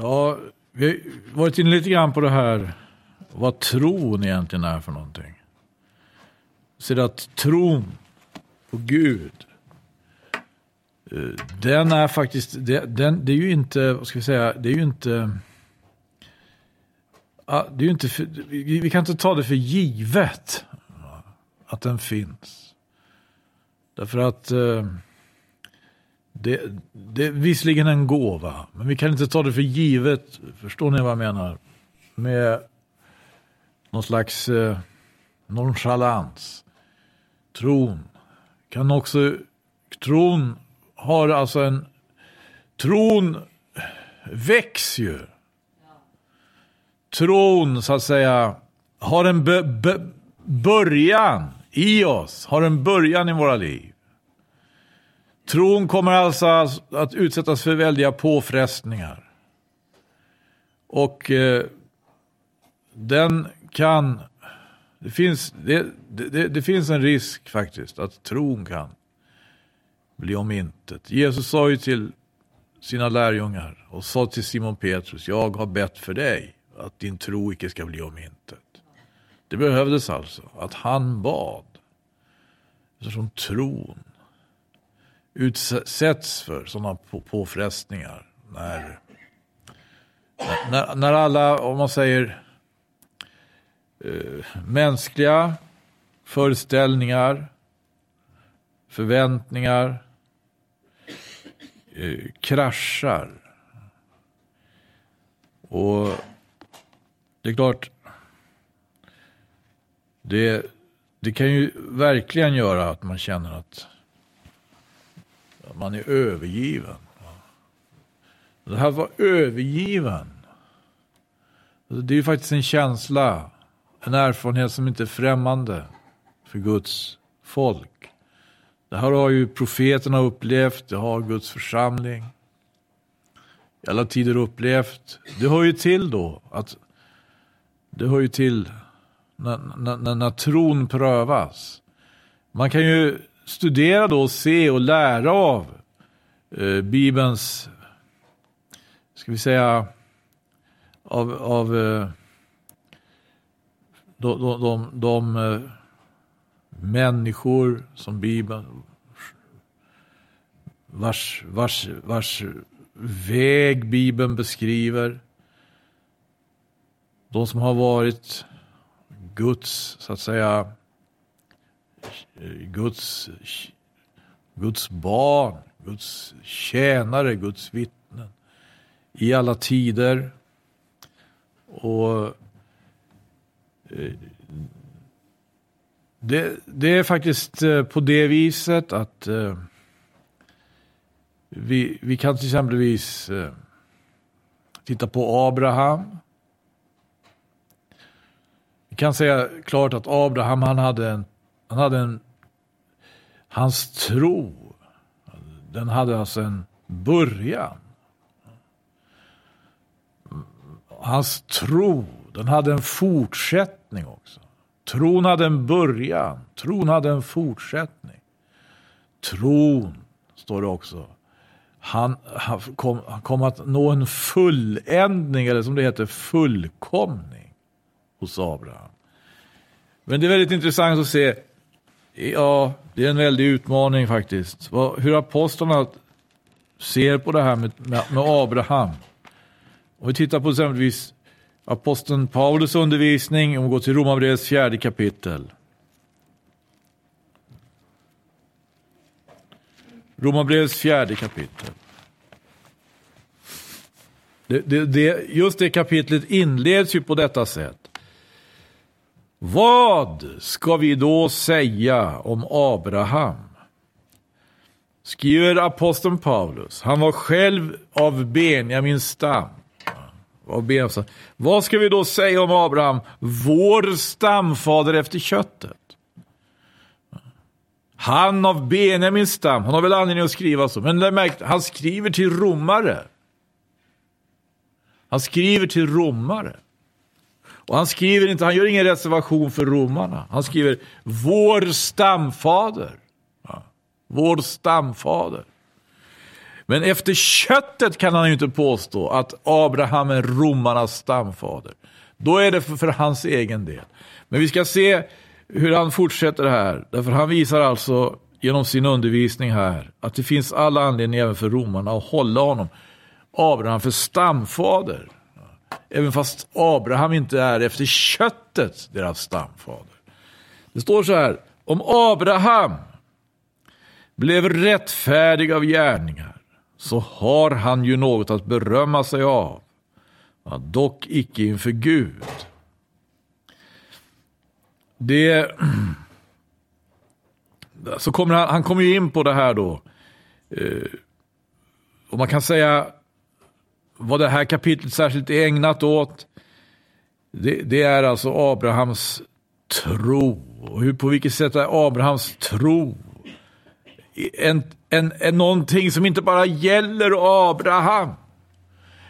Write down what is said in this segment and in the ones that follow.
Ja, vi har varit inne lite grann på det här vad tron egentligen är för någonting. Så att tron på Gud, eh, den är faktiskt, den, det är ju inte, vad ska vi säga, det är ju inte, ah, det är ju inte, vi kan inte ta det för givet att den finns. Därför att eh, det, det är visserligen en gåva, men vi kan inte ta det för givet, förstår ni vad jag menar? Med någon slags eh, nonchalans. Tron kan också, tron har alltså en, tron växer ju. Tron så att säga har en be, be, början i oss, har en början i våra liv. Tron kommer alltså att utsättas för väldiga påfrestningar. Och eh, den kan... Det finns, det, det, det, finns en risk faktiskt att tron kan bli om intet. Jesus sa ju till sina lärjungar och sa till Simon Petrus, jag har bett för dig att din tro icke ska bli om intet. Det behövdes alltså att han bad. Eftersom tron utsätts för sådana påfrestningar. När, när, när alla, om man säger, eh, mänskliga föreställningar, förväntningar eh, kraschar. Och det är klart, det, det kan ju verkligen göra att man känner att man är övergiven. Det här var övergiven. Det är ju faktiskt en känsla, en erfarenhet som inte är främmande för Guds folk. Det här har ju profeterna upplevt, det har Guds församling i alla tider upplevt. Det hör ju till då att det hör ju till när, när, när tron prövas. Man kan ju studera då, se och lära av eh, Bibelns, ska vi säga, av, av eh, de, de, de, de eh, människor som Bibeln, vars, vars, vars väg Bibeln beskriver. De som har varit Guds, så att säga, Eh, Guds, Guds barn, Guds tjänare, Guds vittnen i alla tider. Och eh, det, det, är faktiskt eh, på det viset att vi, vi kan till exempelvis titta på Abraham. Vi kan säga klart att Abraham han hade en han hade en, hans tro, den hade alltså en början. Hans tro, den hade en fortsättning också. Tron hade en början, tron hade en fortsättning. Tron, står det också, han, han, kom, han kom att nå en fulländning, eller som det heter, fullkomning hos Abraham. Men det är väldigt intressant att se Ja, det är en väldig utmaning faktiskt. Hur apostlarna ser på det här med, med, Abraham. Om vi tittar på exempelvis aposteln Paulus undervisning, om vi går till Romarbrevets fjärde kapitel. Romarbrevets fjärde kapitel. Det, det, det, just det kapitlet inleds ju på detta sätt. Vad ska vi då säga om Abraham? Skriver aposteln Paulus. Han var själv av Benjamins stam. Vad ska vi då säga om Abraham, vår stamfader efter köttet? Han av Benjamins stam, han har väl anledning att skriva så, men märkt, han skriver till romare. Han skriver till romare. Och han skriver inte, han gör ingen reservation för romarna. Han skriver vår stamfader. Ja, vår stamfader. Men efter köttet kan han ju inte påstå att Abraham är romarnas stamfader. Då är det för, för hans egen del. Men vi ska se hur han fortsätter här. Därför han visar alltså genom sin undervisning här att det finns alla anledningar även för romarna att hålla honom, Abraham, för stamfader. Även fast Abraham inte är efter köttet deras stamfader. Det står så här, om Abraham blev rättfärdig av gärningar så har han ju något att berömma sig av. Ja, dock icke inför Gud. Det... Så kommer han, han kommer ju in på det här då. Eh, och man kan säga vad det här kapitlet särskilt är ägnat åt. Det, det är alltså Abrahams tro. Och hur, på vilket sätt är Abrahams tro en, en, en, någonting som inte bara gäller Abraham.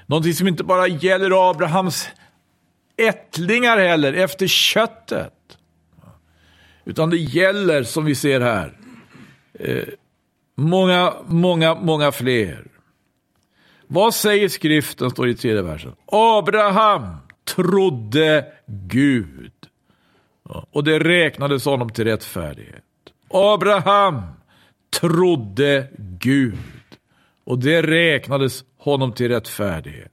Någonting som inte bara gäller Abrahams ättlingar heller, efter köttet. Utan det gäller, som vi ser här, eh, många, många, många fler. Vad säger skriften, står i tredje versen. Abraham trodde Gud. Och det räknades honom till rättfärdighet. Abraham trodde Gud. Och det räknades honom till rättfärdighet.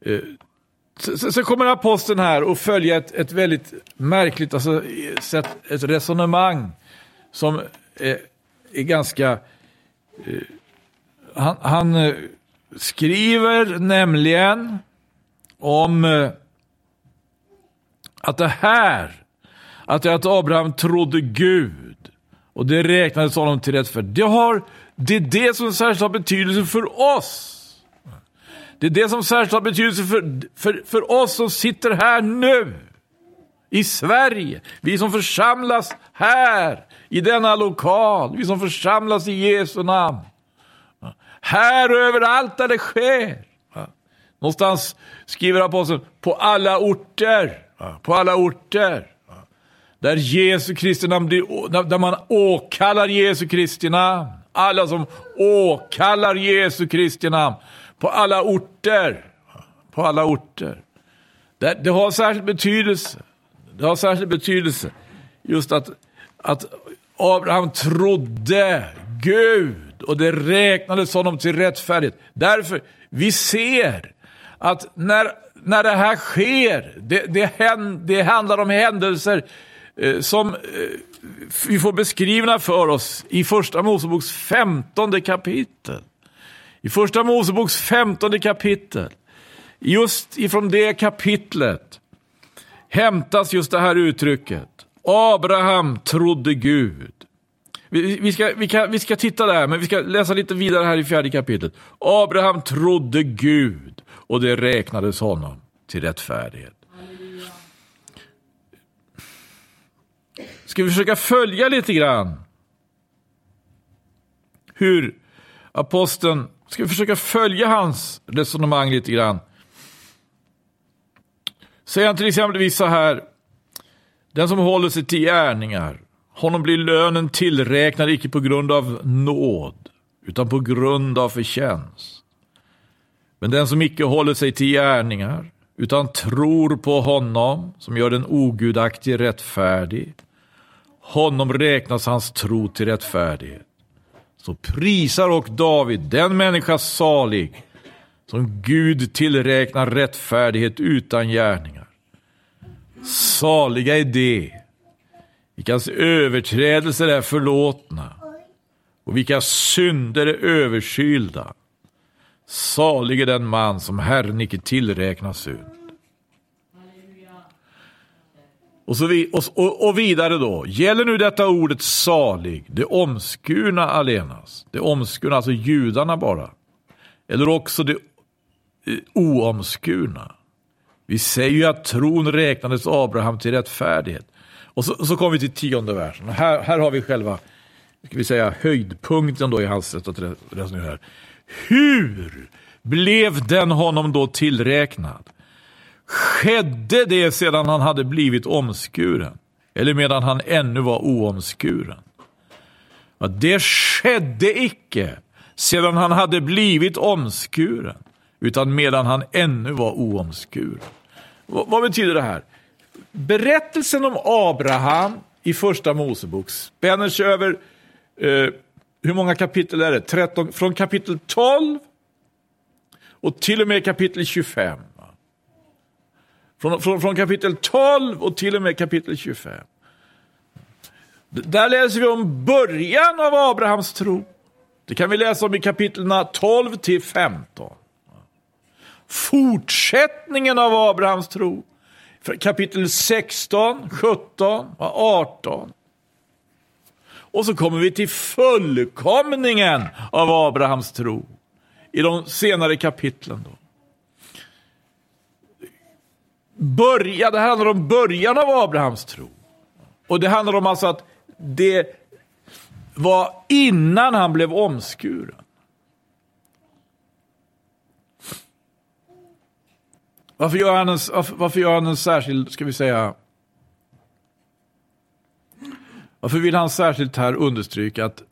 Eh, sen kommer aposteln här och följer ett, ett väldigt märkligt alltså, sätt, ett resonemang som är, är ganska... Eh, han, han, eh, skriver nämligen om eh, att det här, att, det att Abraham trodde Gud och det räknades honom till rätt för Det, har, det är det som särskilt har betydelse för oss. Det är det som särskilt har betydelse för, för, för oss som sitter här nu. I Sverige. Vi som församlas här i denna lokal. Vi som församlas i Jesu namn. Här och överallt där det sker. Någonstans skriver aposteln på alla orter. På alla orter. Där Jesu Kristi namn blir, där man åkallar Jesu Kristi namn. Alla som åkallar Jesu Kristi namn på alla orter. På alla orter. Det, det har särskild betydelse. Det har särskild betydelse just att, att Abraham trodde Gud och det räknades honom till rättfärdighet. Därför, vi ser att när, när det här sker, det, det, det handlar om händelser eh, som eh, vi får beskrivna för oss i Första Moseboks femtonde kapitel. I första Moseboks femtonde kapitel, just ifrån det kapitlet hämtas just det här uttrycket. Abraham trodde Gud. Vi, vi, ska, vi, kan, vi ska titta där, men vi ska läsa lite vidare här i fjärde kapitlet. Abraham trodde Gud och det räknades honom till rättfärdighet. Ska vi försöka följa lite grann hur aposteln Ska vi försöka följa hans resonemang lite grann. Säger han till exempel så här. Den som håller sig till gärningar, honom blir lönen tillräknad icke på grund av nåd, utan på grund av förtjänst. Men den som icke håller sig till gärningar, utan tror på honom som gör den ogudaktige rättfärdig, honom räknas hans tro till rättfärdighet så prisar och David den människa salig som Gud tillräknar rättfärdighet utan gärningar. Saliga är de, vilkas överträdelser är förlåtna och vilka synder är överskylda. Salig är den man som Herren icke tillräknar synd. Och, så vi, och, och, vidare då. Gäller nu detta ordet salig det omskurna allenast? Det omskurna, alltså judarna bara. Eller också det eh, oomskurna. Vi säger ju att tron räknades Abraham till rättfärdighet. Och så, så kommer vi till tionde versen. Här, här har vi själva ska vi säga, höjdpunkten då i hans sätt att resonera. Hur blev den honom då tillräknad? Skedde det sedan han hade blivit omskuren? Eller medan han ännu var oomskuren? Ja, det skedde icke sedan han hade blivit omskuren, utan medan han ännu var oomskuren. V vad betyder det här? Berättelsen om Abraham i första Mosebok spänner sig över, eh, hur många kapitel är det? 13, från kapitel 12 och till och med kapitel 25. Från, från, från kapitel 12 och till och med kapitel 25. Där läser vi om början av Abrahams tro. Det kan vi läsa om i kapitlen 12 till 15. Fortsättningen av Abrahams tro. Kapitel 16, 17 och 18. Och så kommer vi till fullkomningen av Abrahams tro i de senare kapitlen. Då. Börja, det handlar om början av Abrahams tro. Och det handlar om alltså att det var innan han blev omskuren. Varför gör han en, varför gör han en särskild, ska vi säga, varför vill han särskilt här understryka att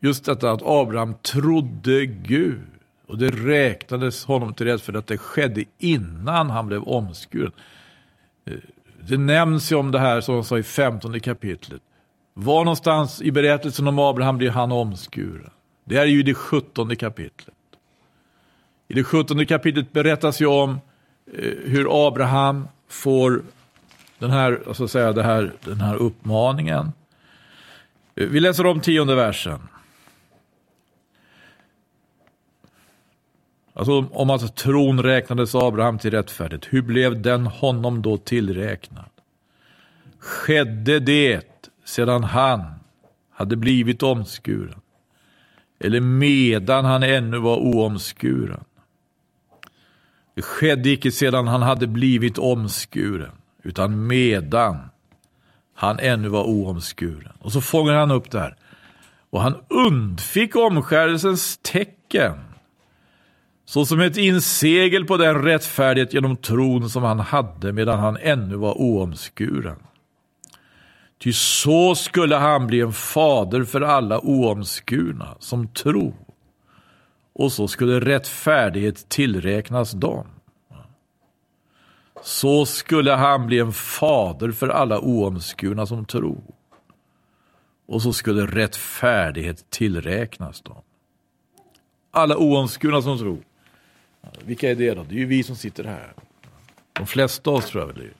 just detta att Abraham trodde Gud och det räknades honom till rätt för att det skedde innan han blev omskuren. Eh, det nämns ju om det här som han sa i 15 kapitlet. Var någonstans i berättelsen om Abraham blir han omskuren? Det är ju i det 17 kapitlet. I det 17 kapitlet berättas ju om eh, hur Abraham får den här, alltså säga, här, den här uppmaningen. Eh, vi läser om tionde versen. Alltså om att tron räknades Abraham till rättfärdigt. Hur blev den honom då tillräknad? Skedde det sedan han hade blivit omskuren? Eller medan han ännu var oomskuren? Det skedde icke sedan han hade blivit omskuren, utan medan han ännu var oomskuren. Och så fångar han upp det här. Och han undfick omskärelsens tecken såsom ett insegel på den rättfärdighet genom tron som han hade medan han ännu var oomskuren. Ty så skulle han bli en fader för alla oomskurna som tro. Och så skulle rättfärdighet tillräknas dem. Så skulle han bli en fader för alla oomskurna som tro. Och så skulle rättfärdighet tillräknas dem. Alla oomskurna som tro. Vilka är det då? Det är ju vi som sitter här. De flesta av oss tror jag väl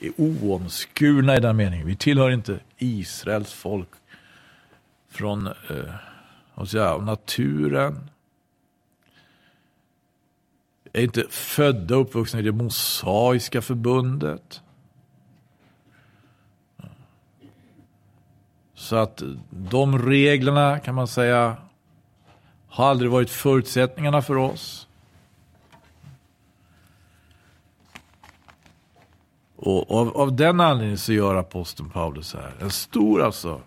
är oomskurna i den meningen. Vi tillhör inte Israels folk från eh, säga, naturen. Är inte födda och uppvuxna i det mosaiska förbundet. Så att de reglerna kan man säga har aldrig varit förutsättningarna för oss. Och av, av den anledningen så gör aposteln Paulus så här. En stor alltså.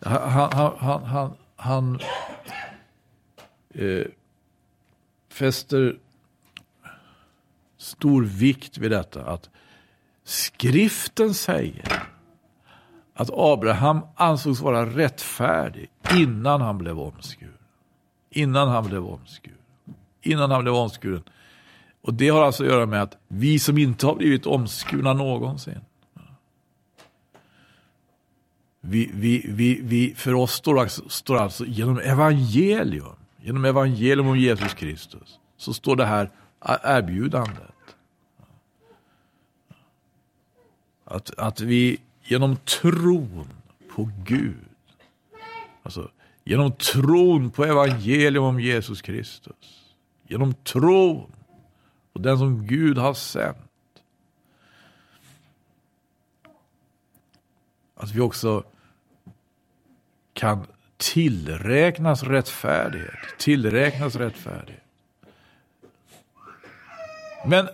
Han, han, han, han, han eh, fäster stor vikt vid detta. Att skriften säger att Abraham ansågs vara rättfärdig innan han blev omskuren. Innan han blev omskuren. Innan han blev omskuren och det har alltså att göra med att vi som inte har blivit omskurna någonsin. Vi, vi, vi, vi, för oss står alltså, står alltså genom evangelium, genom evangelium om Jesus Kristus, så står det här erbjudandet. Att, att vi genom tron på Gud, alltså genom tron på evangelium om Jesus Kristus, genom tron på den som Gud har sänt. Att vi också kan tillräknas rättfärdighet. Tillräknas rättfärdighet. Men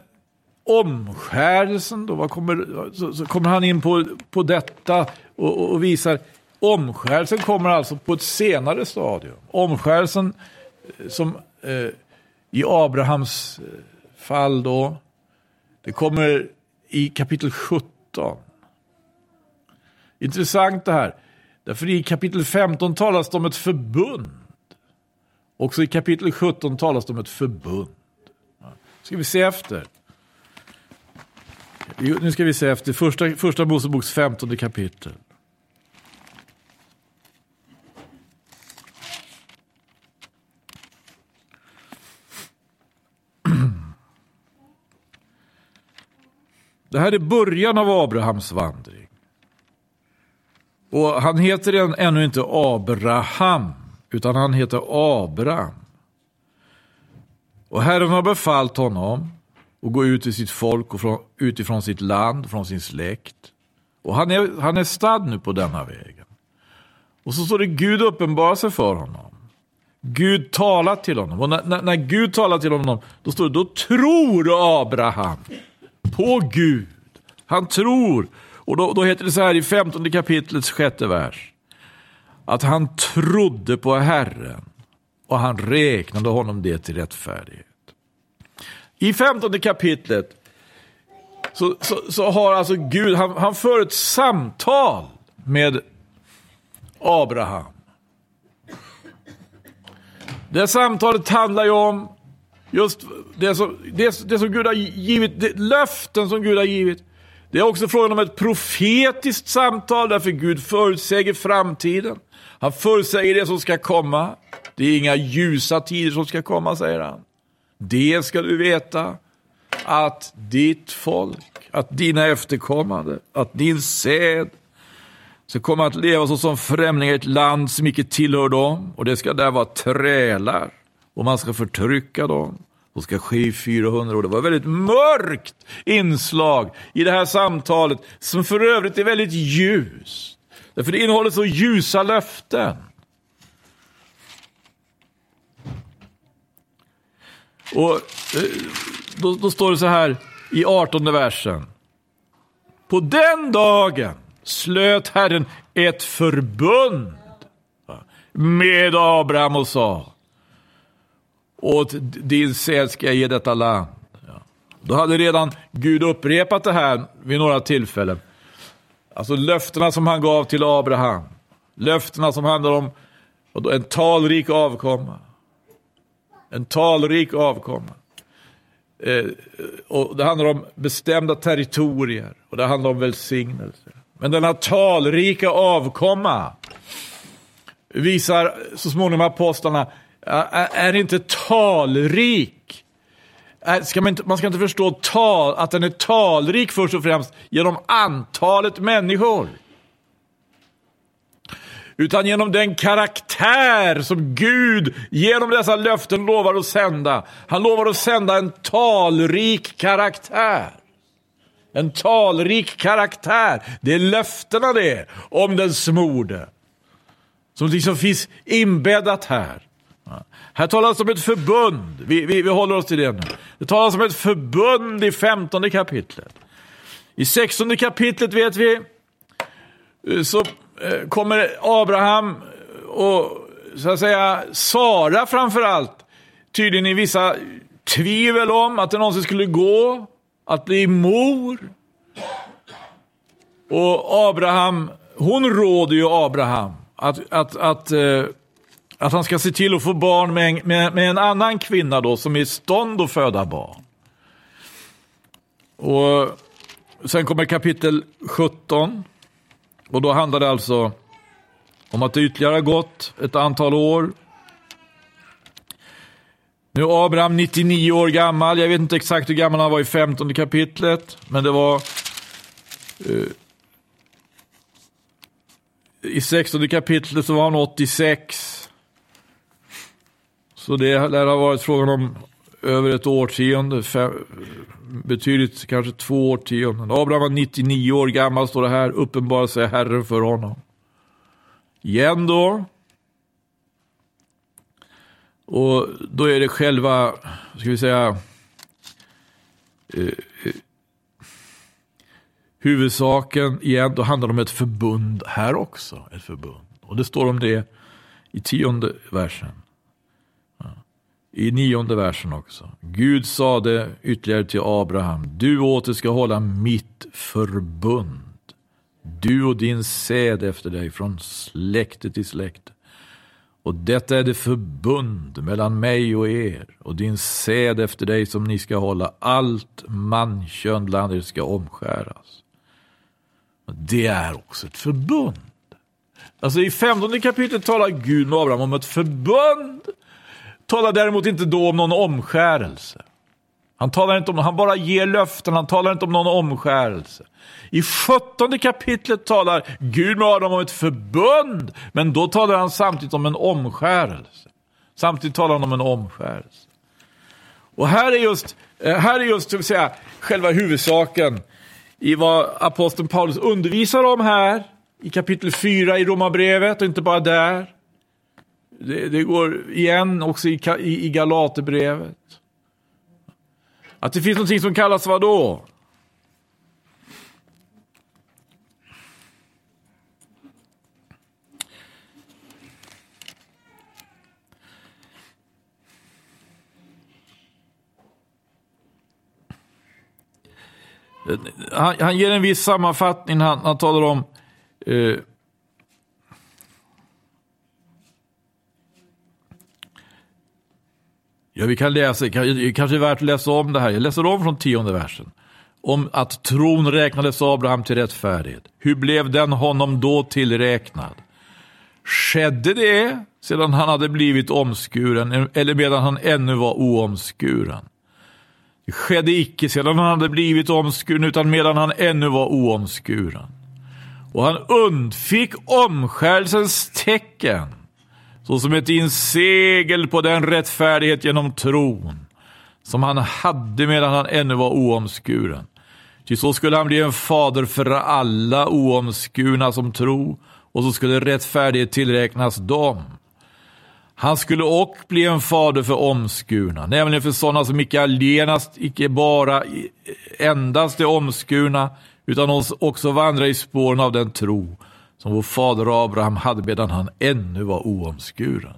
omskärelsen då, vad kommer, så, så, kommer han in på, på detta och, och, och visar Omskärelsen kommer alltså på ett senare stadium. Omskärelsen eh, som eh, i Abrahams eh, fall då. Det kommer i kapitel 17. Intressant det här. Därför i kapitel 15 talas det om ett förbund Också i kapitel 17 talas det om ett förbund. Ska vi se efter. Nu ska vi se efter första, första Moseboks 15 kapitel. Det här är början av Abrahams vandring. Och han heter ännu inte Abraham, utan han heter Abraham. Och Herren har befallt honom och gå ut till sitt folk och från, utifrån sitt land, från sin släkt. Och han är, han är stad nu på denna vägen. Och så står det Gud uppenbarar sig för honom. Gud talar till honom. Och när, när, när Gud talar till honom, då står det, då tror Abraham på Gud. Han tror. Och då, då heter det så här i 15 kapitlets sjätte vers. Att han trodde på Herren och han räknade honom det till rättfärdighet. I 15 kapitlet så, så, så, har alltså Gud, han, han för ett samtal med Abraham. Det samtalet handlar ju om just det som, det, det som Gud har givit, det, löften som Gud har givit. Det är också frågan om ett profetiskt samtal, därför Gud förutsäger framtiden. Han förutsäger det som ska komma. Det är inga ljusa tider som ska komma, säger han. Det ska du veta, att ditt folk, att dina efterkommande, att din säd ska komma att leva såsom främlingar i ett land som icke tillhör dem. Och det ska där vara trälar och man ska förtrycka dem. Det ska ske i 400 år. Det var ett väldigt mörkt inslag i det här samtalet som för övrigt är väldigt ljust. Därför det innehåller så ljusa löften. Och eh, då, då står det så här i 18 versen. På den dagen slöt Herren ett förbund med Abraham och sa åt din säd ska jag ge detta land. Då hade redan Gud upprepat det här vid några tillfällen. Alltså löftena som han gav till Abraham. Löftena som handlar om en talrik avkomma. En talrik avkomma. Eh, och det handlar om bestämda territorier och det handlar om välsignelse. Men denna talrika avkomma visar så småningom apostlarna är inte talrik. Ska man, inte, man ska inte förstå tal, att den är talrik först och främst genom antalet människor. Utan genom den karaktär som Gud genom dessa löften lovar att sända. Han lovar att sända en talrik karaktär. En talrik karaktär. Det är löftena det, om den smorde. Som liksom finns inbäddat här. Här talas om ett förbund. Vi, vi, vi håller oss till det nu. Det talas om ett förbund i femtonde kapitlet. I sextonde kapitlet vet vi eh, så Eh, kommer Abraham och så att säga Sara framförallt tydligen i vissa tvivel om att det någonsin skulle gå att bli mor. Och Abraham, hon råder ju Abraham att, att, att eh, att han ska se till att få barn med en, med, med en annan kvinna då som är i stånd att föda barn. Och sen kommer kapitel 17. Och då handlar det alltså om att det ytterligare har gått ett antal år. Nu är Abraham 99 år gammal. Jag vet inte exakt hur gammal han var i 15 kapitlet. Men det var... Uh, I 16 kapitlet så var han 86. Så det lär ha varit frågan om över ett årtionde, fem, betydligt kanske två årtionden. Abraham var 99 år gammal, står det här, uppenbarar sig Herren för honom. Igen då. Och då är det själva, ska vi säga, eh, eh, huvudsaken igen, då handlar det om ett förbund här också. Ett förbund. Och det står om det i tionde versen i nionde versen också. Gud sade ytterligare till Abraham, du åter ska hålla mitt förbund. Du och din säd efter dig från släkte till släkte. Och detta är det förbund mellan mig och er och din säd efter dig som ni ska hålla. Allt mankön bland er ska omskäras. Det är också ett förbund. Alltså i femtonde kapitlet talar Gud med Abraham om ett förbund. Talar däremot inte då om någon omskärelse. Han, talar inte om, han bara ger löften, han talar inte om någon omskärelse. I sjuttonde kapitlet talar Gud med Adam om ett förbund, men då talar han samtidigt om en omskärelse. Samtidigt talar han om en omskärelse. Och här är just, eh, här är just vill säga, själva huvudsaken i vad aposteln Paulus undervisar om här i kapitel 4 i Romarbrevet och inte bara där. Det, det går igen också i, i, i Galaterbrevet. Att det finns någonting som kallas vad då? Han, han, ger en viss sammanfattning. Han, han talar om eh, Ja, vi kan läsa, det kanske är värt att läsa om det här. Jag läser om från tionde versen. Om att tron räknades Abraham till rättfärdighet. Hur blev den honom då tillräknad? Skedde det sedan han hade blivit omskuren eller medan han ännu var oomskuren? Det skedde icke sedan han hade blivit omskuren utan medan han ännu var oomskuren. Och han undfick omskärelsens tecken såsom ett insegel på den rättfärdighet genom tron som han hade medan han ännu var oomskuren. Ty så skulle han bli en fader för alla oomskurna som tro och så skulle rättfärdighet tillräknas dem. Han skulle och bli en fader för omskurna, nämligen för sådana som icke allenast, icke bara endast är omskurna, utan också vandrar i spåren av den tro som vår fader Abraham hade medan han ännu var oomskuren.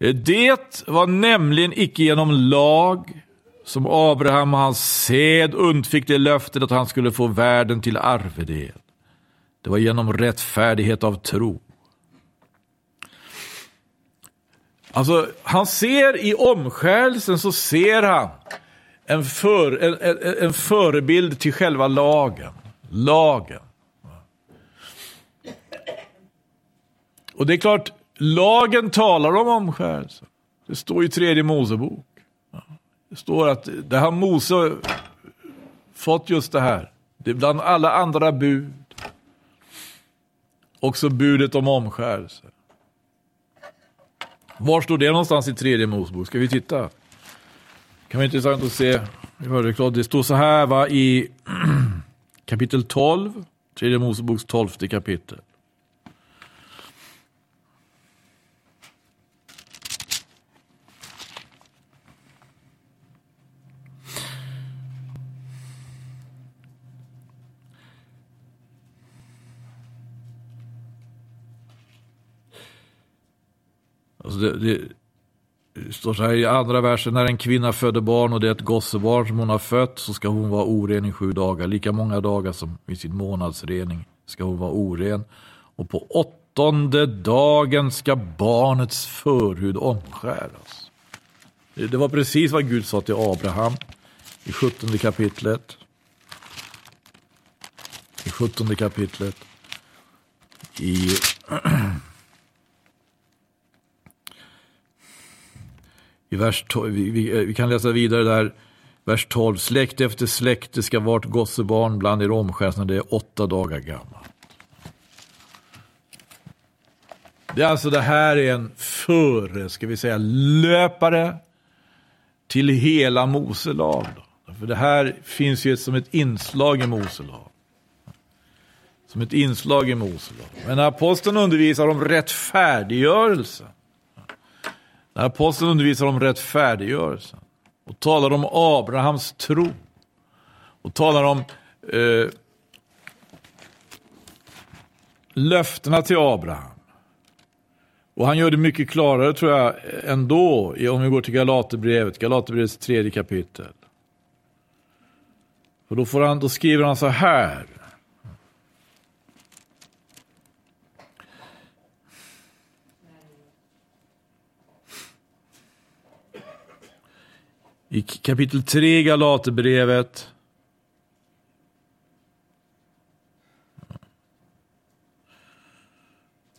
Eh, det var nämligen icke genom lag som Abraham och hans sed undfick det löftet att han skulle få världen till arvedel. Det var genom rättfärdighet av tro. Alltså, han ser i omskärelsen så ser han en, för, en, en, en förebild till själva lagen. Lagen. Och det är klart, lagen talar om omskärelse. Det står i tredje Mosebok. Det står att det har Mose fått just det här. Det är bland alla andra bud. Också budet om omskärelse. Var står det någonstans i tredje Mosebok? Ska vi titta? Det kan vara intressant att se. Det står så här va, i kapitel 12, tredje Moseboks tolfte kapitel. Alltså det, det, det står så här i andra versen, när en kvinna föder barn och det är ett gossebarn som hon har fött så ska hon vara oren i sju dagar. Lika många dagar som i sin månadsrening ska hon vara oren. Och på åttonde dagen ska barnets förhud omskäras. Det, det var precis vad Gud sa till Abraham i sjuttonde kapitlet. I sjuttonde kapitlet. I I vers 12, vi, vi, eh, vi, kan läsa vidare där, vers 12. Släkt efter släkte ska vart gossebarn bland er omskärs när det är åtta dagar gammalt. Det är alltså det här är en före, ska vi säga, löpare till hela Mose lag. För det här finns ju som ett inslag i Mose lag. Som ett inslag i Mose lag. Men aposteln undervisar om rättfärdiggörelse. När aposteln undervisar om rättfärdiggörelsen och talar om Abrahams tro och talar om eh, löftena till Abraham. Och han gör det mycket klarare tror jag ändå om vi går till Galaterbrevet, Galaterbrevets tredje kapitel. Och då, får han, då skriver han så här. I kapitel 3 Galaterbrevet.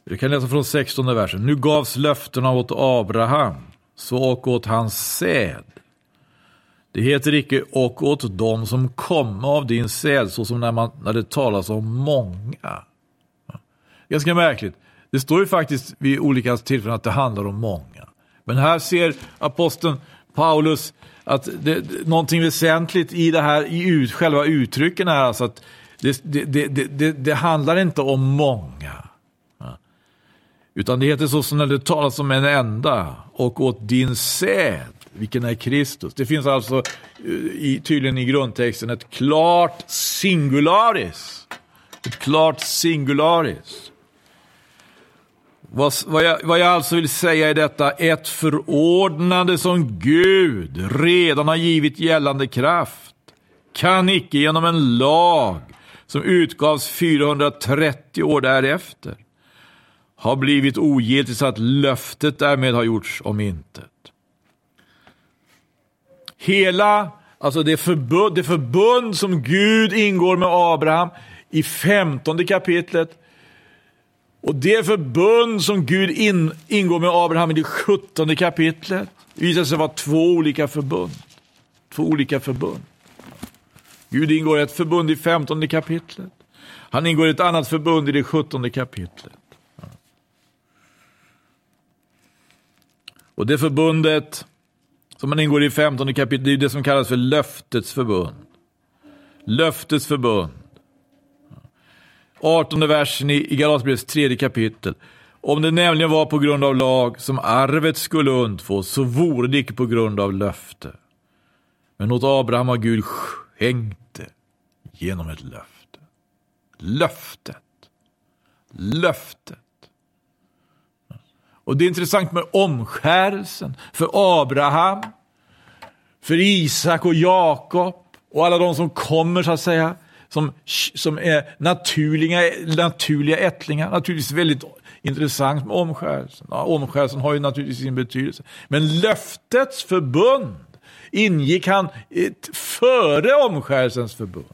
Vi kan läsa från 16 versen. Nu gavs löftena åt Abraham, så och åt hans säd. Det heter icke och åt dem som kom av din säd, så som när, man, när det talas om många. Ganska märkligt. Det står ju faktiskt vid olika tillfällen att det handlar om många. Men här ser aposteln Paulus att det, någonting väsentligt i det här, i ut, själva uttrycken är alltså att det, det, det, det handlar inte om många. Utan det heter så som när det talas om en enda och åt din säd, vilken är Kristus. Det finns alltså eh, i, tydligen i grundtexten ett klart singularis. Ett klart singularis. Vad, vad, jag, vad jag alltså vill säga är detta, ett förordnande som Gud redan har givit gällande kraft kan icke genom en lag som utgavs 430 år därefter har blivit ogiltigt så att löftet därmed har gjorts om intet. Hela, alltså det förbund, det förbund som Gud ingår med Abraham i femtonde kapitlet och det förbund som Gud in, ingår med Abraham i det sjuttonde kapitlet visar sig vara två olika förbund. Två olika förbund. Gud ingår i ett förbund i femtonde kapitlet. Han ingår i ett annat förbund i det sjuttonde kapitlet. Och det förbundet som man ingår i 15 kapitlet, det är det som kallas för löftets förbund. Löftets förbund. 18 versen i Galaterbrevets tredje kapitel. Om det nämligen var på grund av lag som arvet skulle undfås, så vore det icke på grund av löfte. Men åt Abraham har Gud skänkt det genom ett löfte. Löftet. Löftet. Och det är intressant med omskärelsen för Abraham, för Isak och Jakob och alla de som kommer så att säga, som, som är naturliga, naturliga ättlingar. Naturligtvis väldigt intressant med omskärelsen. Ja, omskärelsen har ju naturligtvis sin betydelse. Men löftets förbund ingick han före omskärelsens förbund.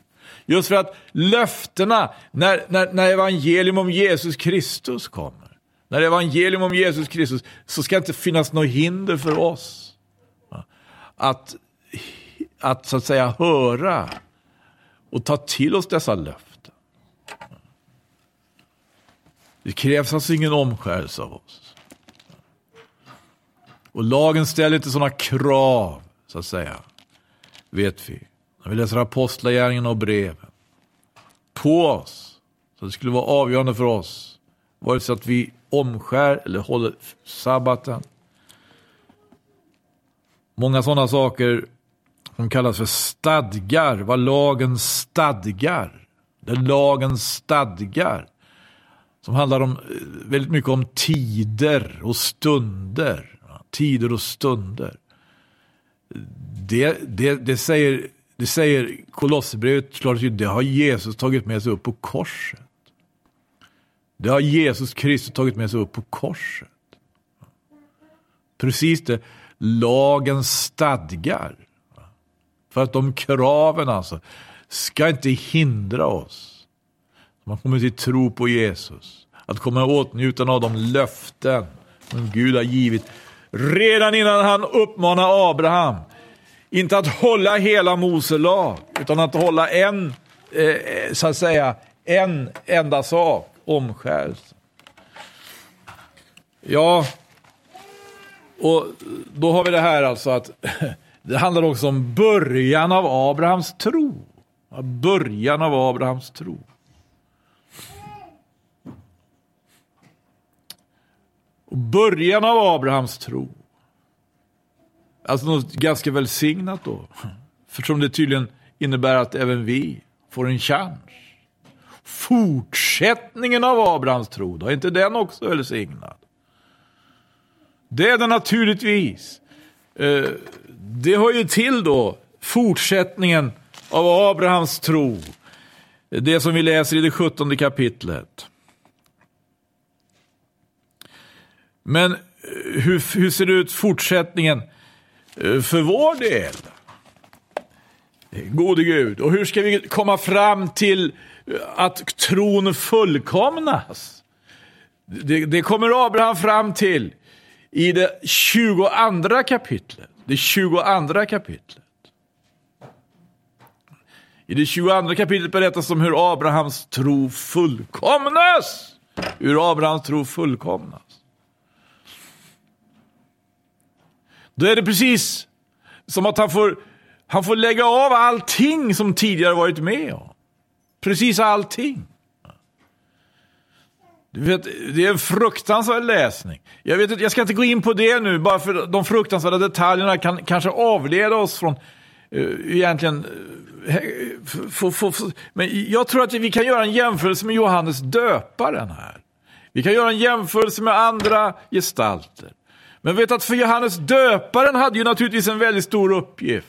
Just för att löftena, när, när, när evangelium om Jesus Kristus kommer, när evangelium om Jesus Kristus, så ska det inte finnas något hinder för oss att, att så att säga höra och ta till oss dessa löften. Det krävs alltså ingen omskärelse av oss. Och lagen ställer inte sådana krav, så att säga, vet vi. När vi läser apostlagärningarna och breven. På oss. Så det skulle vara avgörande för oss. Vare sig att vi omskär eller håller sabbaten. Många sådana saker som kallas för stadgar, vad lagen stadgar. Det är lagen stadgar. Som handlar om, eh, väldigt mycket om tider och stunder. Tider och stunder. Det, det, det säger, det säger Kolosserbrevet klart det har Jesus tagit med sig upp på korset. Det har Jesus Kristus tagit med sig upp på korset. Precis det lagen stadgar. För att de kraven alltså ska inte hindra oss. Man kommer till tro på Jesus. Att komma i åtnjutande av de löften som Gud har givit. Redan innan han uppmanar Abraham. Inte att hålla hela Mose lag, utan att hålla en, eh, så att säga, en enda sak omskärelsen. Ja, och då har vi det här alltså att det handlar också om början av Abrahams tro. Början av Abrahams tro. Och början av Abrahams tro. Alltså något ganska välsignat då. Eftersom det tydligen innebär att även vi får en chans fortsättningen av Abrahams tro, då är inte den också välsignad? Det är den naturligtvis. Eh, det hör ju till då, fortsättningen av Abrahams tro. Det som vi läser i det sjuttonde kapitlet. Men eh, hur, hur ser det ut fortsättningen? Eh, för vår del. Gode Gud, och hur ska vi komma fram till eh, att tron fullkomnas? Det, det kommer Abraham fram till i det 22 kapitlet. Det 22 kapitlet. I det 22 kapitlet berättas om hur Abrahams tro fullkomnas. Hur Abrahams tro fullkomnas. Då är det precis som att han får, han får lägga av allting som tidigare varit med om. Precis allting. Du vet, det är en fruktansvärd läsning. Jag, vet, jag ska inte gå in på det nu, bara för de fruktansvärda detaljerna kan kanske avleda oss från uh, egentligen uh, f, f, f, Men jag tror att vi kan göra en jämförelse med Johannes döparen här. Vi kan göra en jämförelse med andra gestalter. Men vet att för Johannes döparen hade ju naturligtvis en väldigt stor uppgift.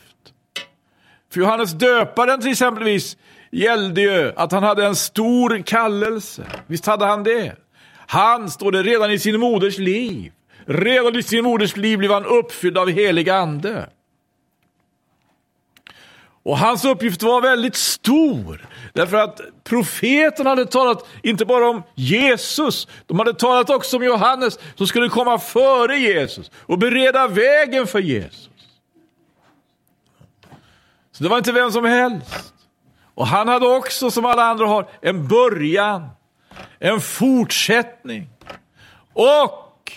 För Johannes döparen till exempelvis gällde ju att han hade en stor kallelse. Visst hade han det? Han, står det, redan i sin moders liv. Redan i sin moders liv blev han uppfylld av helig ande. Och hans uppgift var väldigt stor. Därför att profeten hade talat inte bara om Jesus, de hade talat också om Johannes som skulle komma före Jesus och bereda vägen för Jesus. Så det var inte vem som helst. Och han hade också, som alla andra har, en början, en fortsättning och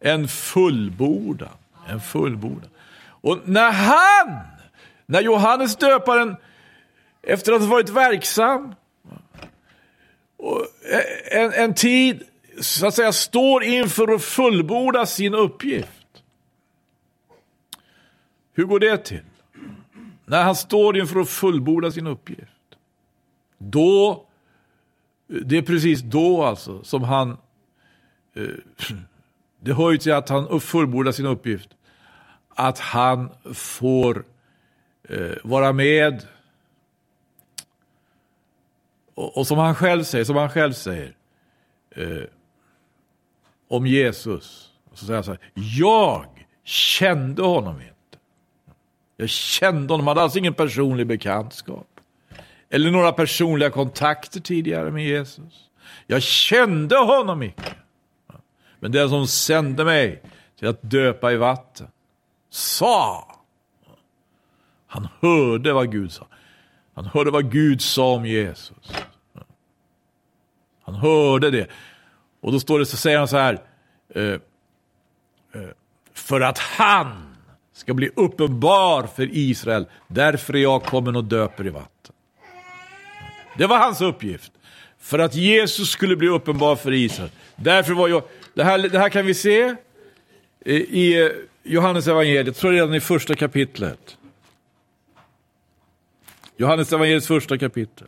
en fullbordan. En fullbordan. Och när han, när Johannes döparen, efter att ha varit verksam en, en tid, så att säga, står inför att fullborda sin uppgift. Hur går det till? När han står inför att fullborda sin uppgift. Då, det är precis då alltså som han, eh, det hör ju till att han fullbordar sin uppgift. Att han får eh, vara med och, och, som han själv säger, som han själv säger eh, om Jesus. Så säger han så här, jag kände honom inte. Jag kände honom, hade alltså ingen personlig bekantskap. Eller några personliga kontakter tidigare med Jesus. Jag kände honom icke. Men den som sände mig till att döpa i vatten sa. Han hörde vad Gud sa. Han hörde vad Gud sa om Jesus. Han hörde det. Och då står det så säger han så här. Eh, eh, för att han ska bli uppenbar för Israel. Därför är jag kommen och döper i vatten. Det var hans uppgift. För att Jesus skulle bli uppenbar för Israel. Därför var jag, det här, det här kan vi se eh, i eh, Johannes evangeliet, tror redan i första kapitlet. Johannes evangeliets första kapitel.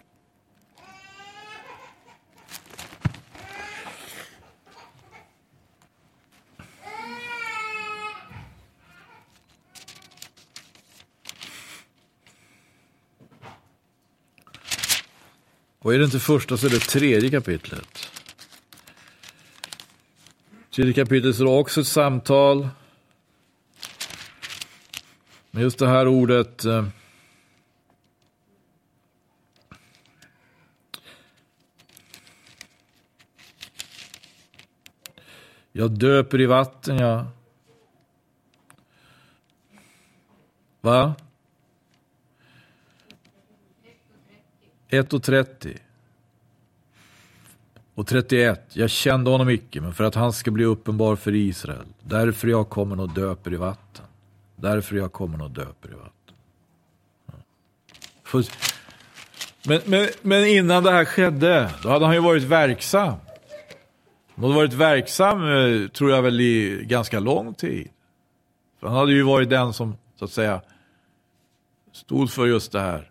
Och är det inte första så är det tredje kapitlet. Tredje kapitlet är också ett samtal. Men just det här ordet eh, Jag döper i vatten, ja. Va? 1 och 30. Och 31. Jag kände honom icke, men för att han ska bli uppenbar för Israel. Därför jag kommer och döper i vatten. Därför jag kommer och döper i vatten. Men, men, men innan det här skedde, då hade han ju varit verksam. Han hade varit verksam, eh, tror jag väl, i ganska lång tid. För han hade ju varit den som, så att säga, stod för just det här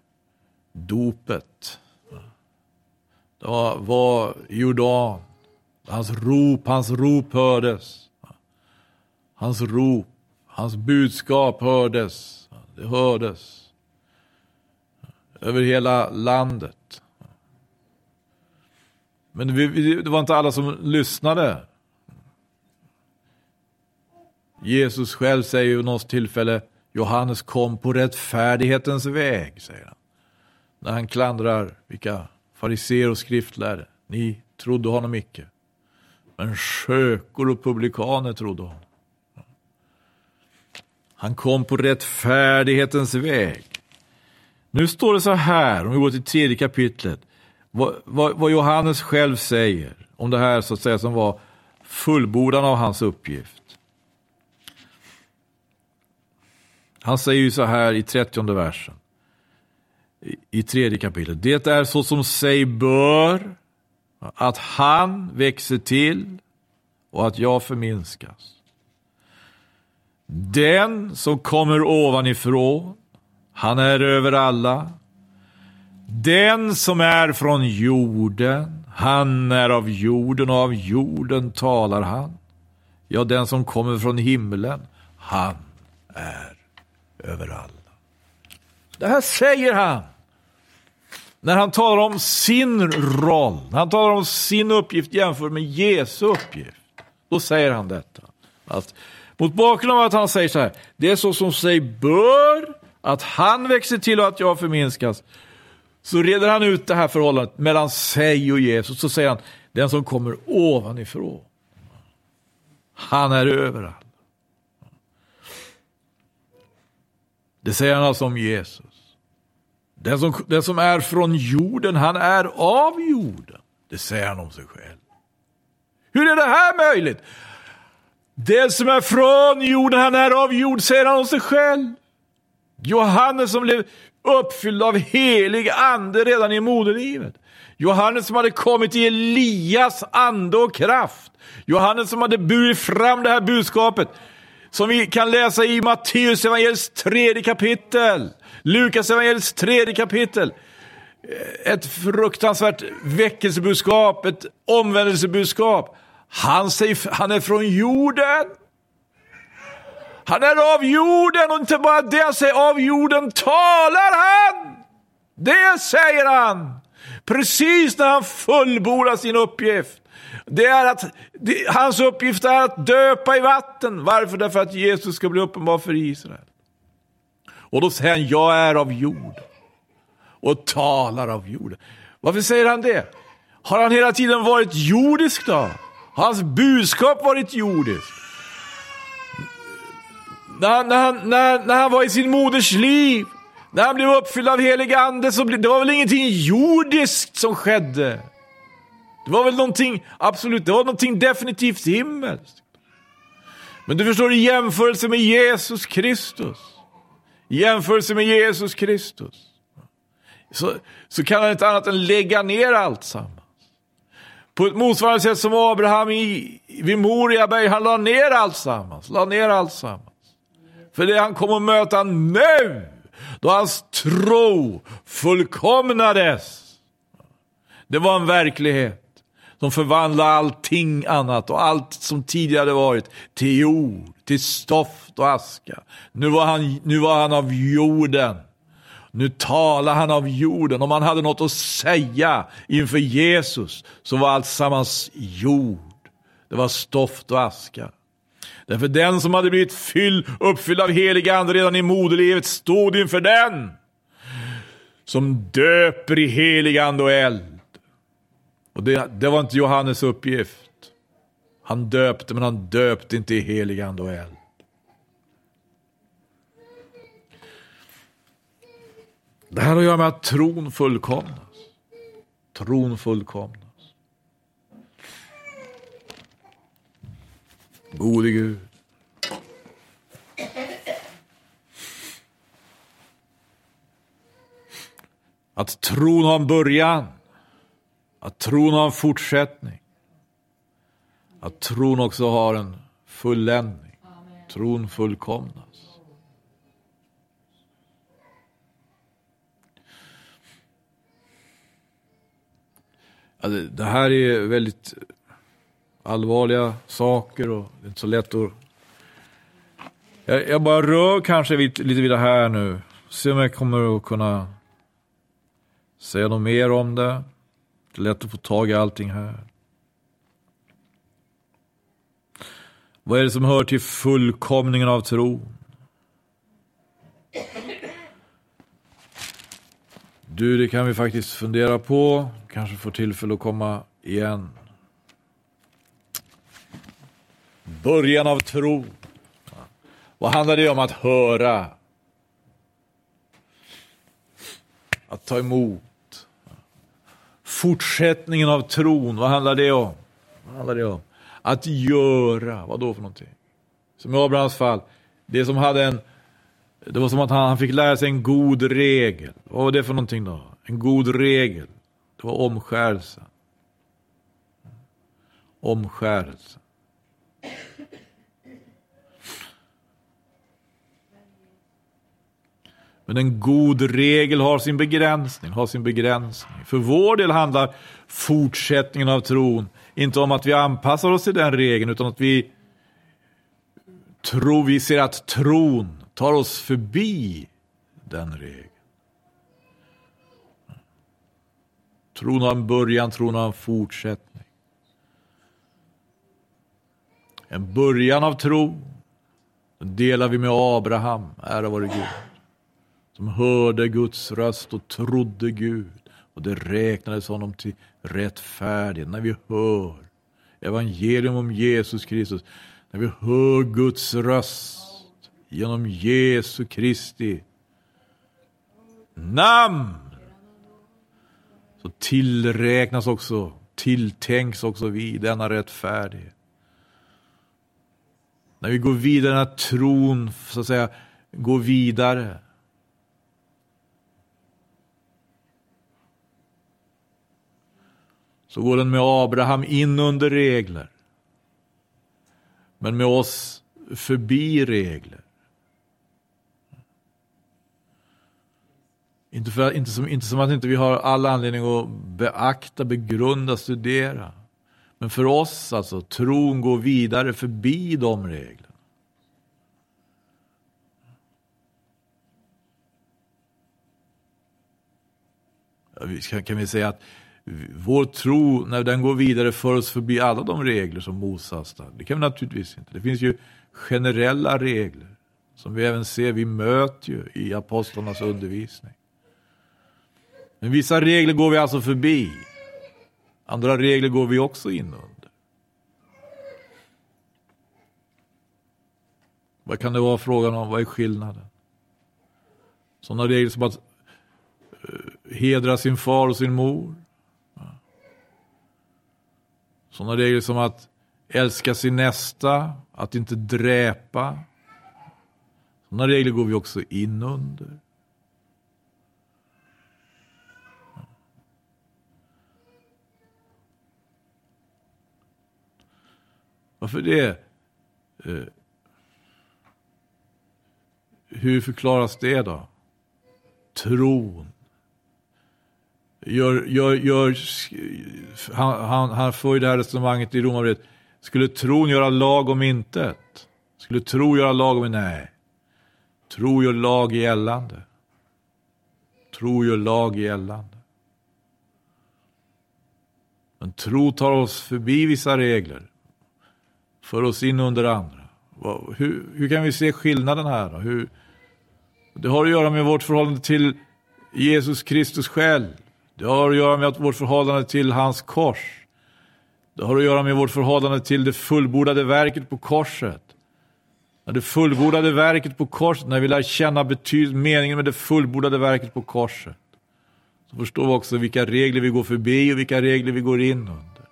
dopet. Det var, var Jordan. Hans rop, hans rop hördes. Hans rop, hans budskap hördes. Det hördes. Över hela landet. Men det var inte alla som lyssnade. Jesus själv säger vid något tillfälle, Johannes kom på rättfärdighetens väg, säger han. När han klandrar vilka fariseer och skriftlärde. Ni trodde honom icke. Men skökor och publikaner trodde honom. Han kom på rättfärdighetens väg. Nu står det så här, om vi går till tredje kapitlet, vad, vad, vad, Johannes själv säger om det här så att säga som var fullbordan av hans uppgift. Han säger ju så här i trettionde versen, i, tredje kapitlet. Det är så som sig bör, att han växer till och att jag förminskas. Den som kommer ovanifrån, han är över alla. Den som är från jorden, han är av jorden och av jorden talar han. Ja, den som kommer från himlen, han är över alla. Det här säger han när han talar om sin roll, när han talar om sin uppgift jämfört med Jesu uppgift. Då säger han detta. Att mot bakgrund av att han säger så här, det är så som sig bör, att han växer till och att jag förminskas. Så reder han ut det här förhållandet mellan sig och Jesus. Så säger han, den som kommer ovanifrån, han är överallt. Det säger han alltså om Jesus. Den som, den som är från jorden, han är av jorden. Det säger han om sig själv. Hur är det här möjligt? Den som är från jorden, han är av jord, säger han om sig själv. Johannes som blev uppfylld av helig ande redan i moderlivet. Johannes som hade kommit i Elias ande och kraft. Johannes som hade burit fram det här budskapet som vi kan läsa i Matteus evangeliets tredje kapitel, Lukas evangeliets tredje kapitel. Ett fruktansvärt väckelsebudskap, ett omvändelsebudskap. Han, säger, han är från jorden. Han är av jorden och inte bara det, han säger av jorden talar han. Det säger han. Precis när han fullbordar sin uppgift. Det är att, det, hans uppgift är att döpa i vatten. Varför? Därför att Jesus ska bli uppenbar för Israel. Och då säger han, jag är av jord. Och talar av jorden. Varför säger han det? Har han hela tiden varit jordisk då? Har hans budskap varit jordiskt? När, när, han, när, när han var i sin moders liv, när han blev uppfylld av helig ande, så blev, det var väl ingenting jordiskt som skedde? Det var väl någonting, absolut, det var någonting definitivt himmelskt. Men du förstår, i jämförelse med Jesus Kristus, i jämförelse med Jesus Kristus, så, så kan han inte annat än lägga ner allt sammans. På ett motsvarande sätt som Abraham i, vid Moriaberg, han la ner allt sammans, la ner allt sammans. För det han kom att möta nu, då hans tro fullkomnades. Det var en verklighet som förvandlar allting annat och allt som tidigare varit till jord, till stoft och aska. Nu var han, nu var han av jorden. Nu talar han av jorden. Om han hade något att säga inför Jesus så var allt sammans jord. Det var stoft och aska. Därför den som hade blivit fyll, uppfylld av helig ande redan i moderlivet stod inför den som döper i helig ande och eld. Och det, det var inte Johannes uppgift. Han döpte, men han döpte inte i helig ande och eld. Det här har att göra med att tron fullkomnas. Tron fullkomnas. Gode Gud. Att tron har en början. Att tron har en fortsättning. Att tron också har en fulländning. Tron fullkomnas. det här är väldigt allvarliga saker och det är inte så lätt att... Jag, jag bara rör kanske lite vid det här nu. Se om jag kommer att kunna säga något mer om det. Det är lätt att få tag i allting här. Vad är det som hör till fullkomningen av tron? Du, det kan vi faktiskt fundera på. Kanske får tillfälle att komma igen. Början av tro. Vad handlar det om att höra? Att ta emot. Fortsättningen av tron, vad handlar det om? Vad handlar det om? Att göra, vad då för någonting? Som i Abrahams fall, det som hade en det var som att han fick lära sig en god regel. Vad var det för någonting då? En god regel. Det var omskärelse. Omskärelse. Men en god regel har sin begränsning, har sin begränsning. För vår del handlar fortsättningen av tron inte om att vi anpassar oss till den regeln, utan att vi tror, vi ser att tron tar oss förbi den regeln. Tron har en början, tron har en fortsättning. En början av tro delar vi med Abraham, ära vare Gud. Som hörde Guds röst och trodde Gud. Och det räknades honom till rättfärdighet. När vi hör evangelium om Jesus Kristus, när vi hör Guds röst genom Jesu Kristi namn så tillräknas också, tilltänks också vi denna rättfärdighet. När vi går vidare, när tron så att säga går vidare. Så går den med Abraham in under regler. Men med oss förbi regler. Inte, för, inte, som, inte som att inte vi har all anledning att beakta, begrunda, studera. Men för oss, alltså, tron går vidare förbi de reglerna. Kan, kan vi säga att vår tro, när den går vidare, för oss förbi alla de regler som Mose Det kan vi naturligtvis inte. Det finns ju generella regler som vi även ser, vi möter ju i apostlarnas undervisning. Men vissa regler går vi alltså förbi. Andra regler går vi också in under. Vad kan det vara frågan om? Vad är skillnaden? Sådana regler som att eh, hedra sin far och sin mor. Sådana regler som att älska sin nästa, att inte dräpa. Sådana regler går vi också in under. Varför det? Eh, hur förklaras det då? Tron. Gör, gör, gör, han, han, han för ju det här resonemanget i Romarbrevet. Skulle tron göra lag om intet? Skulle tro göra lag om Nej. Tro gör lag gällande. Tro gör lag gällande. Men tro tar oss förbi vissa regler för oss in under andra. Hur, hur kan vi se skillnaden här? Då? Hur, det har att göra med vårt förhållande till Jesus Kristus själv. Det har att göra med vårt förhållande till hans kors. Det har att göra med vårt förhållande till det fullbordade verket på korset. När det fullbordade verket på korset, när vi lär känna betyd, meningen med det fullbordade verket på korset. Så förstår vi också vilka regler vi går förbi och vilka regler vi går in under.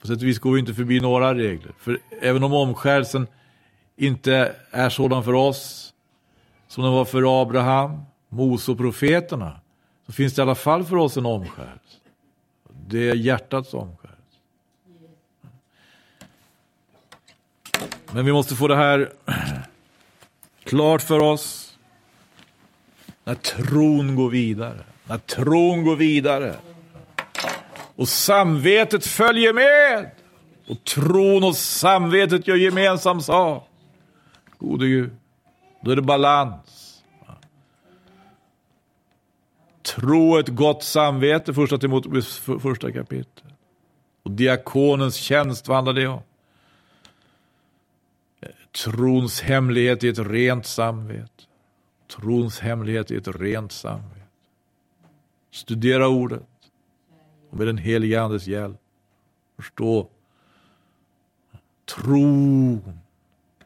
På sätt och vis går vi inte förbi några regler. För även om omskärelsen inte är sådan för oss som den var för Abraham, Mose och profeterna så finns det i alla fall för oss en omskärelse. Det är hjärtats omskärelse. Men vi måste få det här klart för oss när tron går vidare. När tron går vidare och samvetet följer med. Och tron och samvetet gör gemensam sak. Gode Gud, då är det balans. Tro ett gott samvete, första Timoteus första kapitel. Och diakonens tjänst, vad handlar det om? Trons hemlighet i ett rent samvete. Trons hemlighet i ett rent samvete. Studera ordet och med den helige Andes hjälp förstå tron.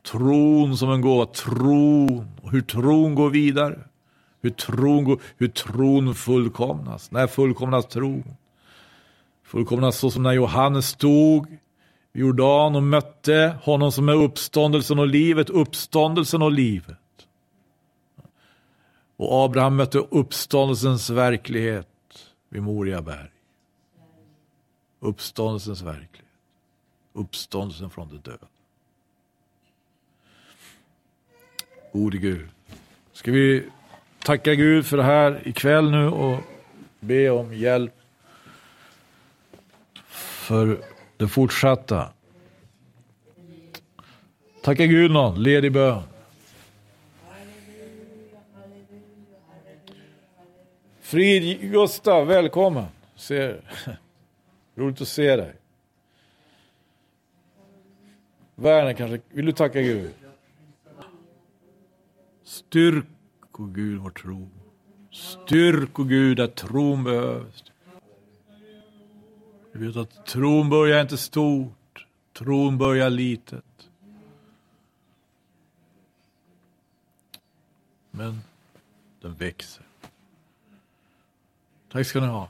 Tron som en gåva, tron och hur tron går vidare. Hur tron, hur tron fullkomnas. När fullkomnas tron? Fullkomnas så som när Johannes stod i Jordan och mötte honom som är uppståndelsen och livet, uppståndelsen och livet. Och Abraham mötte uppståndelsens verklighet vid Moria berg. Uppståndelsens verklighet. Uppståndelsen från de döda. Gode Gud. Ska vi tacka Gud för det här ikväll nu och be om hjälp för det fortsatta. Tacka Gud någon, led i bön. Frid Gustav, välkommen. Ser. Roligt att se dig. Verner kanske, vill du tacka Gud? Styrk, o Gud, vår tro. Styrk, o Gud, att tron behövs. Vi vet att tron börjar inte stort, tron börjar litet. Men den växer. Tack ska ni ha.